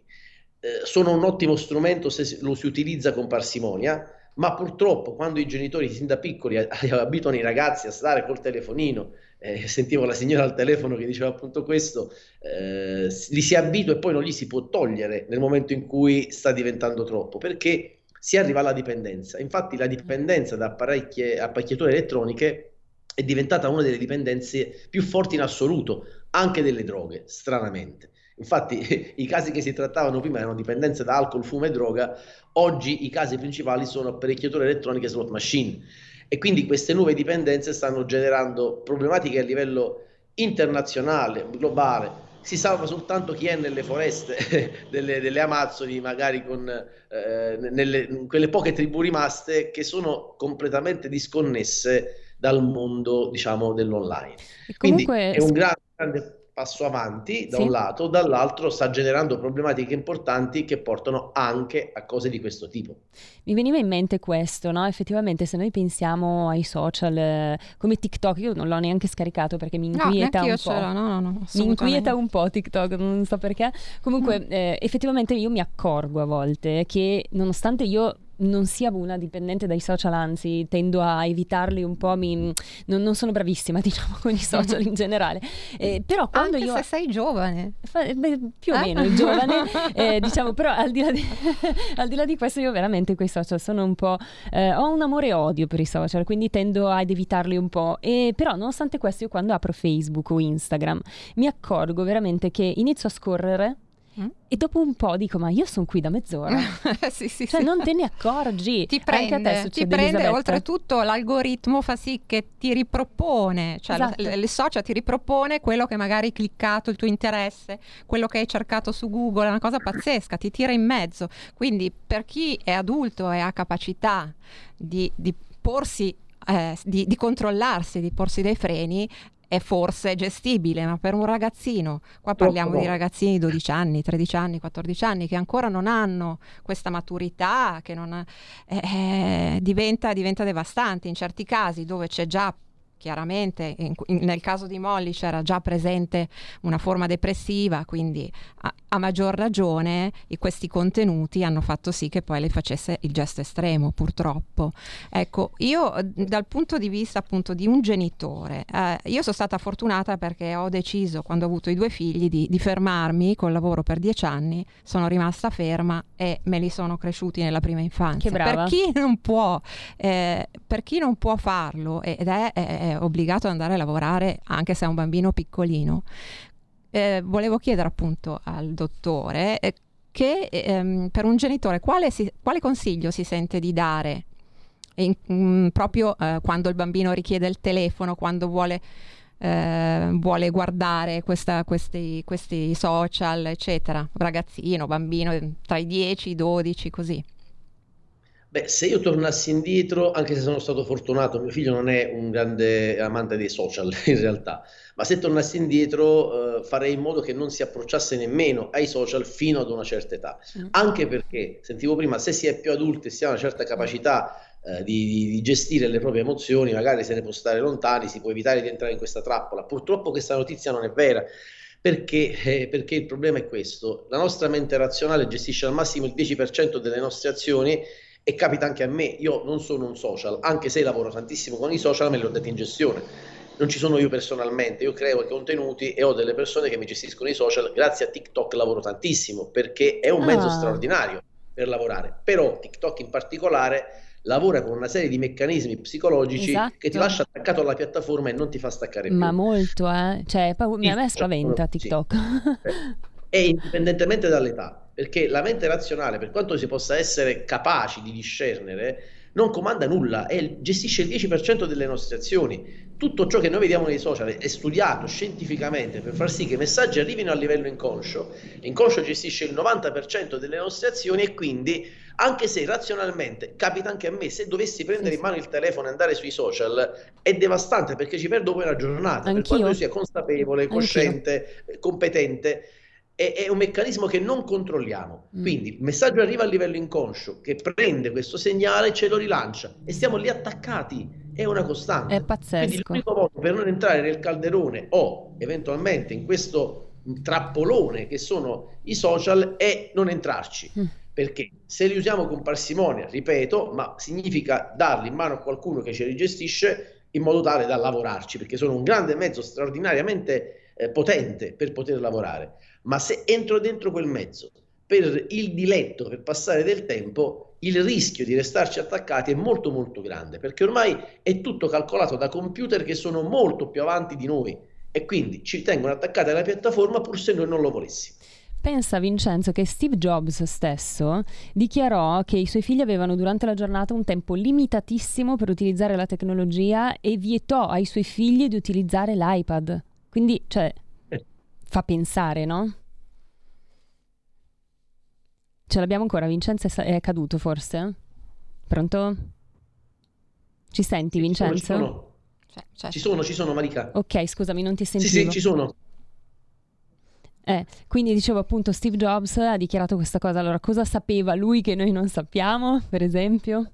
Eh, sono un ottimo strumento se lo si utilizza con parsimonia, ma purtroppo quando i genitori sin da piccoli abituano i ragazzi a stare col telefonino, eh, sentivo la signora al telefono che diceva appunto questo, eh, li si abitua e poi non li si può togliere nel momento in cui sta diventando troppo, perché si arriva alla dipendenza. Infatti la dipendenza da apparecchiature elettroniche è diventata una delle dipendenze più forti in assoluto, anche delle droghe, stranamente. Infatti i casi che si trattavano prima erano dipendenze da alcol, fumo e droga, oggi i casi principali sono apparecchiature elettroniche e slot machine e quindi queste nuove dipendenze stanno generando problematiche a livello internazionale, globale. Si salva soltanto chi è nelle foreste delle, delle Amazzoni, magari con eh, nelle, quelle poche tribù rimaste che sono completamente disconnesse dal mondo, diciamo, dell'online. E comunque... Quindi è un grande, grande passo avanti da sì. un lato, dall'altro sta generando problematiche importanti che portano anche a cose di questo tipo. Mi veniva in mente questo, no? effettivamente se noi pensiamo ai social eh, come TikTok, io non l'ho neanche scaricato perché mi inquieta no, un po'. No, no, no, mi inquieta un po' TikTok, non so perché. Comunque mm. eh, effettivamente io mi accorgo a volte che nonostante io non sia una dipendente dai social, anzi tendo a evitarli un po', mi, non, non, sono bravissima diciamo con i social in generale, eh, però quando Anche io... se sei giovane. Fa, beh, più o eh? meno giovane, eh, diciamo, però al di, di, al di, là di, questo io veramente con i social sono un po'... Eh, ho un amore e odio per i social, quindi tendo ad evitarli un po', e, però nonostante questo io quando apro Facebook o Instagram mi accorgo veramente che inizio a scorrere Mm. E dopo un po' dico, ma io sono qui da mezz'ora. sì, sì, cioè, sì. non te ne accorgi. Ti prende, ti prende oltretutto l'algoritmo fa sì che ti ripropone, cioè esatto. la, il social ti ripropone quello che magari hai cliccato, il tuo interesse, quello che hai cercato su Google, è una cosa pazzesca, ti tira in mezzo. Quindi per chi è adulto e ha capacità di, di porsi eh, di, di, controllarsi, di porsi dei freni, è forse gestibile, ma per un ragazzino, qua parliamo di ragazzini di 12 anni, 13 anni, 14 anni, che ancora non hanno questa maturità, che non, eh, eh, diventa, diventa devastante in certi casi dove c'è già chiaramente in, in, nel caso di Molly c'era già presente una forma depressiva, quindi a, a, maggior ragione questi contenuti hanno fatto sì che poi lei facesse il gesto estremo, purtroppo. Ecco, io dal punto di vista appunto di un genitore, eh, io sono stata fortunata perché ho deciso quando ho avuto i due figli di, di fermarmi col lavoro per dieci anni, sono rimasta ferma e me li sono cresciuti nella prima infanzia. Per chi non può, eh, per chi non può farlo ed è, è obbligato ad andare a lavorare anche se è un bambino piccolino. Eh, volevo chiedere appunto al dottore eh, che ehm, per un genitore quale, si, quale, consiglio si sente di dare in, in, mm, proprio eh, quando il bambino richiede il telefono, quando vuole, eh, vuole guardare questa, questi, questi social, eccetera, ragazzino, bambino tra i 10 e i 12, così. Beh, se io tornassi indietro, anche se sono stato fortunato, mio figlio non è un grande amante dei social in realtà, ma se tornassi indietro eh, farei in modo che non si approcciasse nemmeno ai social fino ad una certa età. Mm. Anche perché, sentivo prima, se si è più adulti e si ha una certa capacità eh, di, di, di, gestire le proprie emozioni, magari se ne può stare lontani, si può evitare di entrare in questa trappola. Purtroppo questa notizia non è vera. Perché? Eh, perché il problema è questo, la nostra mente razionale gestisce al massimo il 10% delle nostre azioni e capita anche a me, io non sono un social, anche se lavoro tantissimo con i social, me li ho dati in gestione. Non ci sono io personalmente, io creo i contenuti e ho delle persone che mi gestiscono i social, grazie a TikTok lavoro tantissimo perché è un ah. mezzo straordinario per lavorare, però TikTok in particolare lavora con una serie di meccanismi psicologici esatto. che ti lascia attaccato alla piattaforma e non ti fa staccare più. Ma molto, eh? Cioè, a me spaventa TikTok. Sì. e indipendentemente dall'età, perché la mente razionale, per quanto si possa essere capaci di discernere, non comanda nulla e gestisce il 10% delle nostre azioni. Tutto ciò che noi vediamo nei social è studiato scientificamente per far sì che i messaggi arrivino a livello inconscio. L'inconscio gestisce il 90% delle nostre azioni e quindi, anche se razionalmente capita anche a me, se dovessi prendere in mano il telefono e andare sui social, è devastante perché ci perdo poi una giornata. Anch'io. Per quanto io sia consapevole, cosciente, Anch'io. competente è, è, un meccanismo che non controlliamo. Mm. Quindi il messaggio arriva a livello inconscio, che prende questo segnale e ce lo rilancia e stiamo lì attaccati. È una costante. È pazzesco. Quindi l'unico modo per non entrare nel calderone o eventualmente in questo trappolone che sono i social è non entrarci. Mm. Perché se li usiamo con parsimonia, ripeto, ma significa darli in mano a qualcuno che ci rigestisce in modo tale da lavorarci, perché sono un grande mezzo straordinariamente eh, potente per poter lavorare ma se entro dentro quel mezzo per il diletto, per passare del tempo, il rischio di restarci attaccati è molto molto grande, perché ormai è tutto calcolato da computer che sono molto più avanti di noi e quindi ci tengono attaccati alla piattaforma pur se noi non lo volessimo. Pensa Vincenzo che Steve Jobs stesso dichiarò che i suoi figli avevano durante la giornata un tempo limitatissimo per utilizzare la tecnologia e vietò ai suoi figli di utilizzare l'iPad. Quindi, cioè, fa pensare, no? Ce l'abbiamo ancora, Vincenzo è caduto forse? Pronto? Ci senti, sì, Vincenzo? Ci sono, cioè, cioè. ci sono, ci sono, Marica. Ok, scusami, non ti sentivo. Sì, sì, ci sono. Eh, quindi dicevo appunto Steve Jobs ha dichiarato questa cosa, allora cosa sapeva lui che noi non sappiamo, per esempio?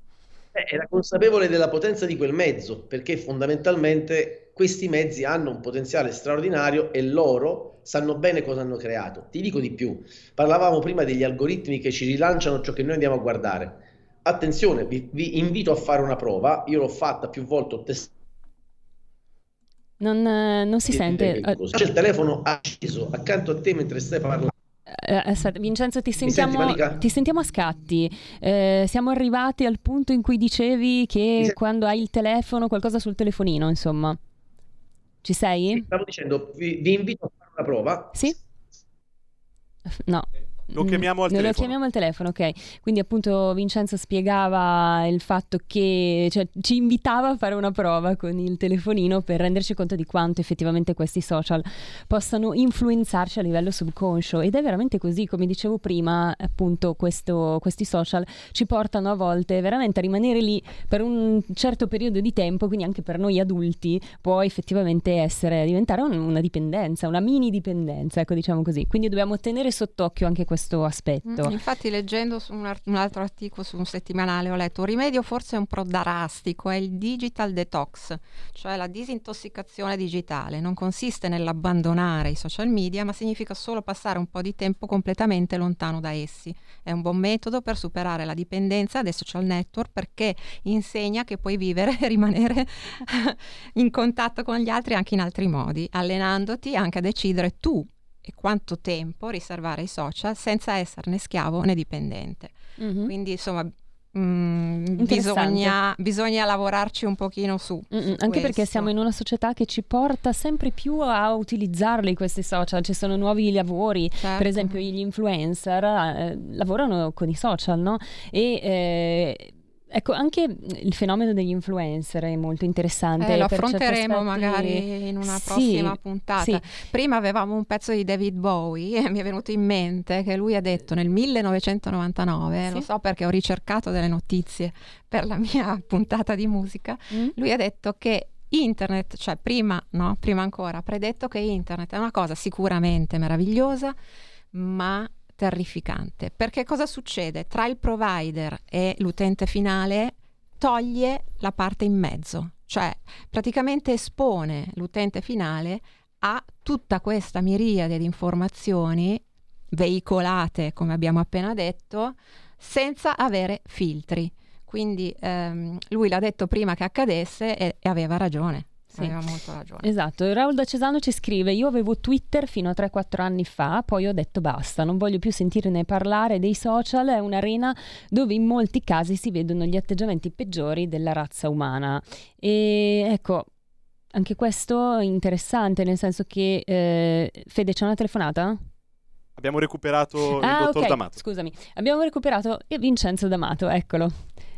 Eh, era consapevole della potenza di quel mezzo, perché fondamentalmente questi mezzi hanno un potenziale straordinario e loro sanno bene cosa hanno creato. Ti dico di più, parlavamo prima degli algoritmi che ci rilanciano ciò che noi andiamo a guardare. Attenzione, vi, vi invito a fare una prova, io l'ho fatta più volte, ho testato. Non, eh, non si sente. C'è il telefono acceso accanto a te mentre stai parlando. Eh, aspetta, Vincenzo, ti sentiamo, ti sentiamo a scatti. Eh, siamo arrivati al punto in cui dicevi che quando hai il telefono, qualcosa sul telefonino, insomma. Ci sei? Stavo dicendo, vi, vi invito a una prova. Sì. No. Lo chiamiamo al Noi telefono. Lo chiamiamo al telefono, ok. Quindi appunto Vincenzo spiegava il fatto che cioè, ci invitava a fare una prova con il telefonino per renderci conto di quanto effettivamente questi social possano influenzarci a livello subconscio ed è veramente così, come dicevo prima, appunto questo, questi social ci portano a volte veramente a rimanere lì per un certo periodo di tempo, quindi anche per noi adulti può effettivamente essere diventare un- una dipendenza, una mini dipendenza, ecco diciamo così. Quindi dobbiamo tenere sott'occhio anche questo aspetto. Mm, Infatti, leggendo su un, ar- un altro articolo su un settimanale, ho letto un rimedio forse un po' darastico, è il digital detox, cioè la disintossicazione digitale. Non consiste nell'abbandonare i social media, ma significa solo passare un po' di tempo completamente lontano da essi. È un buon metodo per superare la dipendenza dai social network perché insegna che puoi vivere e rimanere in contatto con gli altri anche in altri modi, allenandoti anche a decidere tu e quanto tempo riservare ai social senza esserne schiavo né dipendente. Mhm. Quindi insomma mm, bisogna, bisogna lavorarci un pochino su. Su anche perché questo. siamo in una società che ci porta sempre più a utilizzarli questi social, ci sono nuovi lavori, Certo. per esempio gli influencer eh, lavorano con i social, no? E eh, ecco, anche il fenomeno degli influencer è molto interessante. Eh, lo affronteremo magari in una Sì, prossima puntata. sì. Prima avevamo un pezzo di David Bowie e mi è venuto in mente che lui ha detto nel 1999, Sì. lo so perché ho ricercato delle notizie per la mia puntata di musica, Mm? lui ha detto che internet, cioè prima, no, prima ancora, ha predetto che internet è una cosa sicuramente meravigliosa, ma terrificante. Perché cosa succede? Tra il provider e l'utente finale toglie la parte in mezzo, cioè praticamente espone l'utente finale a tutta questa miriade di informazioni veicolate, come abbiamo appena detto, senza avere filtri. Quindi ehm, lui l'ha detto prima che accadesse e, e aveva ragione. Sì. Aveva molto ragione. Esatto, Raul da Cesano ci scrive: Io avevo Twitter fino a 3-4 anni fa, poi ho detto basta, non voglio più sentirne parlare dei social, è un'arena dove in molti casi si vedono gli atteggiamenti peggiori della razza umana. E ecco, anche questo è interessante, nel senso che eh, Fede c'è una telefonata? Abbiamo recuperato il ah, dottor ok, D'Amato. scusami, abbiamo recuperato Vincenzo D'Amato, eccolo.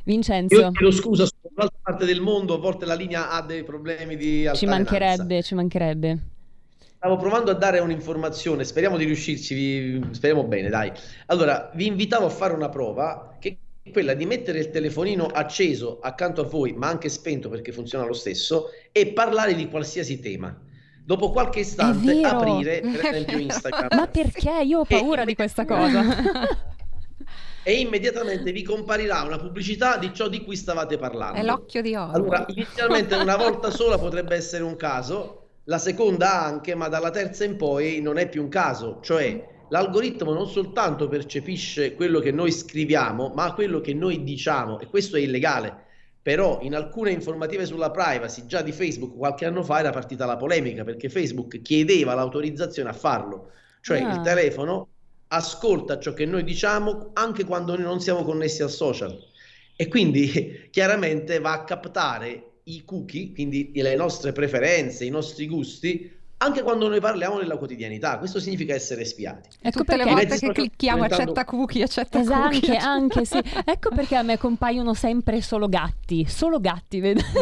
Vincenzo. Io chiedo scusa, sono in un'altra parte del mondo, a volte la linea ha dei problemi di Ci altalenanza. mancherebbe, ci mancherebbe. Stavo provando a dare un'informazione, speriamo di riuscirci, vi- speriamo bene, dai. Allora, vi invitavo a fare una prova che è quella di mettere il telefonino acceso accanto a voi, ma anche spento perché funziona lo stesso, e parlare di qualsiasi tema. Dopo qualche istante aprire, per esempio, Instagram. Ma perché? Io ho paura di questa cosa. e immediatamente vi comparirà una pubblicità di ciò di cui stavate parlando. È l'occhio di oro. Allora, inizialmente una volta sola potrebbe essere un caso, la seconda anche, ma dalla terza in poi non è più un caso, cioè l'algoritmo non soltanto percepisce quello che noi scriviamo, ma quello che noi diciamo e questo è illegale. Però in alcune informative sulla privacy già di Facebook qualche anno fa era partita la polemica perché Facebook chiedeva l'autorizzazione a farlo, cioè Ah. il telefono ascolta ciò che noi diciamo anche quando noi non siamo connessi al social e quindi chiaramente va a captare i cookie, quindi le nostre preferenze, i nostri gusti, anche quando noi parliamo nella quotidianità. Questo significa essere spiati. Ecco Tutte le perché- I volte che clicchiamo diventando- accetta cookie, accetta Esatto, cookie. anche, anche sì. Ecco perché a me compaiono sempre solo gatti, solo gatti, vedo.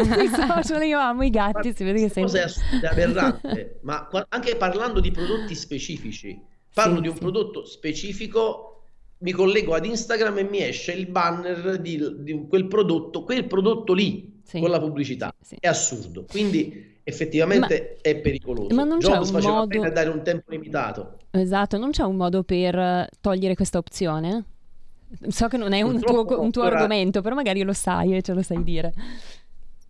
Social io amo i gatti, si vede che Questa cosa è sempre... aberrante, ma qua- anche parlando di prodotti specifici, parlo Sì, di un sì. prodotto specifico, mi collego ad Instagram e mi esce il banner di, di quel prodotto, quel prodotto lì, Sì. con la pubblicità. È assurdo, quindi effettivamente è pericoloso. ma non c'è Jobs un faceva modo- bene a dare un tempo limitato. Esatto, non c'è un modo per eh, togliere questa opzione? So che non è un tuo, un tuo argomento, però magari lo sai e ce lo sai dire.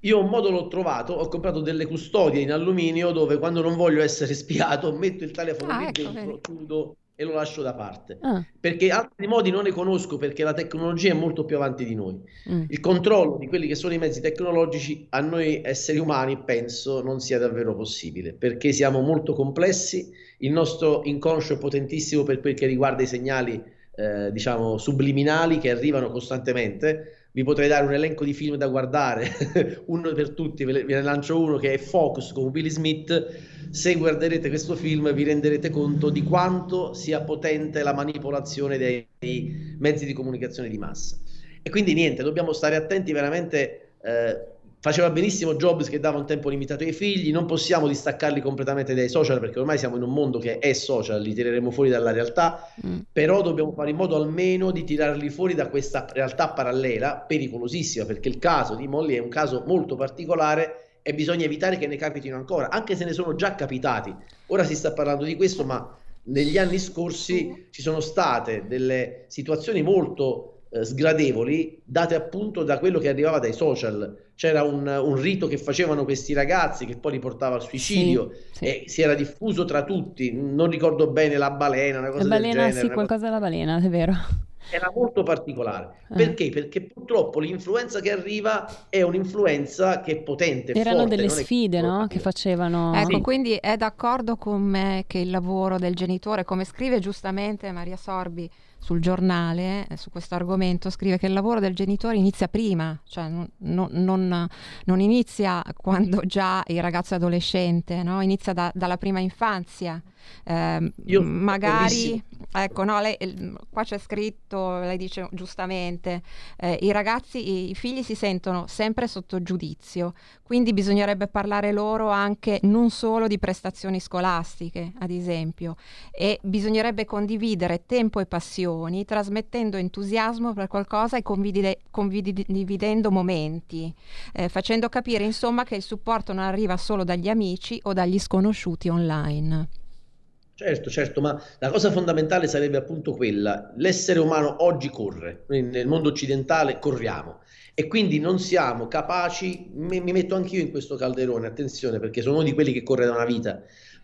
Io un modo l'ho trovato, ho comprato delle custodie in alluminio dove quando non voglio essere spiato metto il telefono Ah, ecco, dentro, vedi. chiudo e lo lascio da parte. Ah, Perché altri modi non ne conosco perché la tecnologia è molto più avanti di noi. mm. Il controllo di quelli che sono i mezzi tecnologici a noi esseri umani penso non sia davvero possibile perché siamo molto complessi, il nostro inconscio è potentissimo per quel che riguarda i segnali eh, diciamo subliminali che arrivano costantemente vi potrei dare un elenco di film da guardare, uno per tutti, ve ne lancio uno che è Focus con Billy Smith. Se guarderete questo film vi renderete conto di quanto sia potente la manipolazione dei, mezzi di comunicazione di massa. E quindi niente, dobbiamo stare attenti veramente. Eh, Faceva benissimo Jobs che dava un tempo limitato ai figli, non possiamo distaccarli completamente dai social perché ormai siamo in un mondo che è social, li tireremo fuori dalla realtà, mm. però dobbiamo fare in modo almeno di tirarli fuori da questa realtà parallela, pericolosissima, perché il caso di Molly è un caso molto particolare e bisogna evitare che ne capitino ancora, anche se ne sono già capitati. Ora si sta parlando di questo, ma negli anni scorsi ci sono state delle situazioni molto eh, sgradevoli date appunto da quello che arrivava dai social. C'era un, un, rito che facevano questi ragazzi che poi li portava al suicidio sì, sì. e si era diffuso tra tutti. Non ricordo bene la balena, una cosa la balena, del genere. Sì, qualcosa della balena, è vero. Era molto particolare. Eh. Perché? Perché purtroppo l'influenza che arriva è un'influenza che è potente. Erano forte, delle sfide, no? Che facevano. Ecco, sì. quindi è d'accordo con me che il lavoro del genitore, come scrive giustamente Maria Sorbi, sul giornale eh, su questo argomento scrive che il lavoro del genitore inizia prima, cioè non, non, non inizia quando già il ragazzo è adolescente, no? inizia da, dalla prima infanzia. Eh, Io, magari, ecco, no, lei, qua c'è scritto, lei dice giustamente, eh, i ragazzi, i, figli si sentono sempre sotto giudizio, quindi bisognerebbe parlare loro anche non solo di prestazioni scolastiche, ad esempio, e bisognerebbe condividere tempo e passioni, trasmettendo entusiasmo per qualcosa e condividendo momenti, eh, facendo capire insomma che il supporto non arriva solo dagli amici o dagli sconosciuti online. Certo, certo, ma la cosa fondamentale sarebbe appunto quella, l'essere umano oggi corre, nel mondo occidentale corriamo. E quindi non siamo capaci, mi, mi metto anch'io in questo calderone, attenzione perché sono uno di quelli che corre da una vita,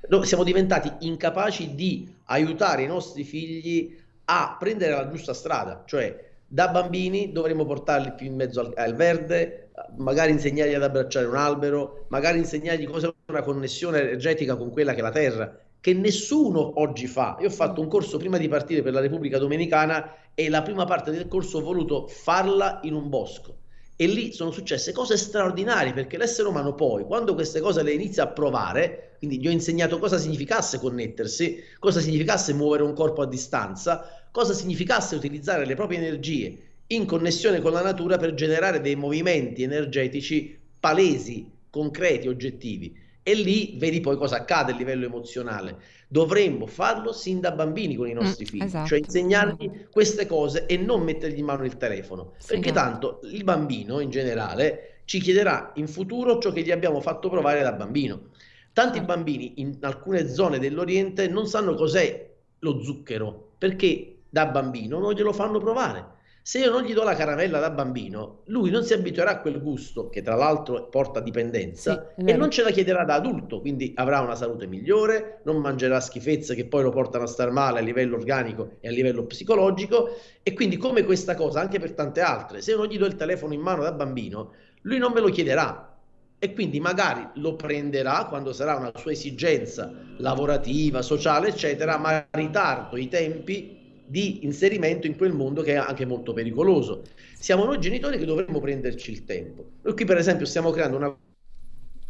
no, siamo diventati incapaci di aiutare i nostri figli a prendere la giusta strada, cioè da bambini dovremmo portarli più in mezzo al, al verde, magari insegnargli ad abbracciare un albero, magari insegnargli cosa è una connessione energetica con quella che è la terra che nessuno oggi fa. Io ho fatto un corso prima di partire per la Repubblica Dominicana e la prima parte del corso ho voluto farla in un bosco. E lì sono successe cose straordinarie perché l'essere umano poi, quando queste cose le inizia a provare, quindi gli ho insegnato cosa significasse connettersi, cosa significasse muovere un corpo a distanza, cosa significasse utilizzare le proprie energie in connessione con la natura per generare dei movimenti energetici palesi, concreti, oggettivi e lì vedi poi cosa accade a livello emozionale. Dovremmo farlo sin da bambini con i nostri mm, figli, esatto. cioè insegnargli queste cose e non mettergli in mano il telefono, sì, perché no. tanto il bambino in generale ci chiederà in futuro ciò che gli abbiamo fatto provare da bambino. Tanti bambini in alcune zone dell'Oriente non sanno cos'è lo zucchero, perché da bambino non glielo fanno provare se io non gli do la caramella da bambino, lui non si abituerà a quel gusto, che tra l'altro porta dipendenza, sì, e non ce la chiederà da adulto, quindi avrà una salute migliore, non mangerà schifezze che poi lo portano a star male a livello organico e a livello psicologico, e quindi come questa cosa, anche per tante altre, se io non gli do il telefono in mano da bambino, lui non me lo chiederà, e quindi magari lo prenderà quando sarà una sua esigenza lavorativa, sociale, eccetera, ma ritardo i tempi di inserimento in quel mondo che è anche molto pericoloso. Siamo noi genitori che dovremmo prenderci il tempo. Noi qui per esempio stiamo creando una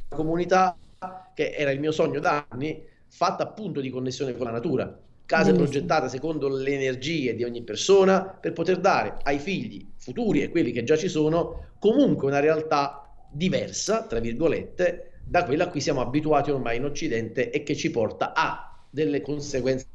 comunità che era il mio sogno da anni, fatta appunto di connessione con la natura. Case Benissimo. progettate secondo le energie di ogni persona per poter dare ai figli futuri e quelli che già ci sono comunque una realtà diversa, tra virgolette, da quella a cui siamo abituati ormai in Occidente e che ci porta a delle conseguenze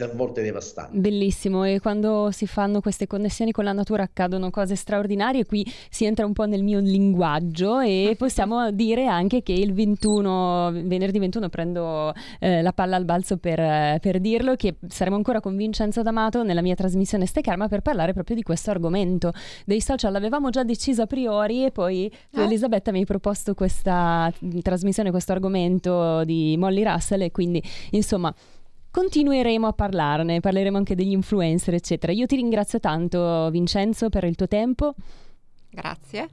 a volte devastanti. Bellissimo e quando si fanno queste connessioni con la natura accadono cose straordinarie, qui si entra un po' nel mio linguaggio e possiamo dire anche che il 21, venerdì 21 prendo eh, la palla al balzo per, per, dirlo, che saremo ancora con Vincenzo D'Amato nella mia trasmissione Ste Karma per parlare proprio di questo argomento. Dei social l'avevamo già deciso a priori e poi tu eh? Elisabetta mi hai proposto questa trasmissione, questo argomento di Molly Russell e quindi insomma continueremo a parlarne, parleremo anche degli influencer, eccetera. Io ti ringrazio tanto, Vincenzo, per il tuo tempo. Grazie.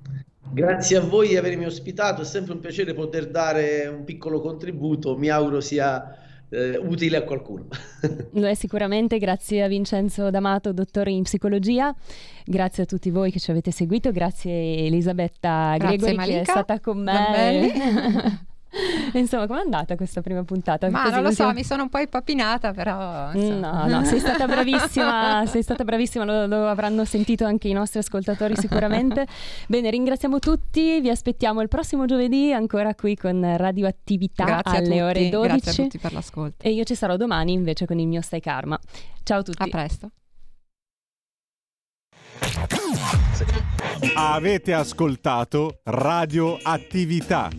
Grazie a voi di avermi ospitato, è sempre un piacere poter dare un piccolo contributo, mi auguro sia eh, utile a qualcuno. Lo è sicuramente, grazie a Vincenzo D'Amato, dottore in psicologia, grazie a tutti voi che ci avete seguito, grazie Elisabetta grazie Gregori Malika, che è stata con me. Insomma, com'è andata questa prima puntata? Ma Così non lo so, mi sono un po' impapinata, però. Insomma. No, no, sei stata bravissima, sei stata bravissima, lo, lo, avranno sentito anche i nostri ascoltatori sicuramente. Bene, ringraziamo tutti, vi aspettiamo il prossimo giovedì ancora qui con Radioattività Grazie alle ore 12. Grazie a tutti per l'ascolto. E io ci sarò domani invece con il mio Stai Karma. Ciao a tutti. A presto. Avete ascoltato Radioattività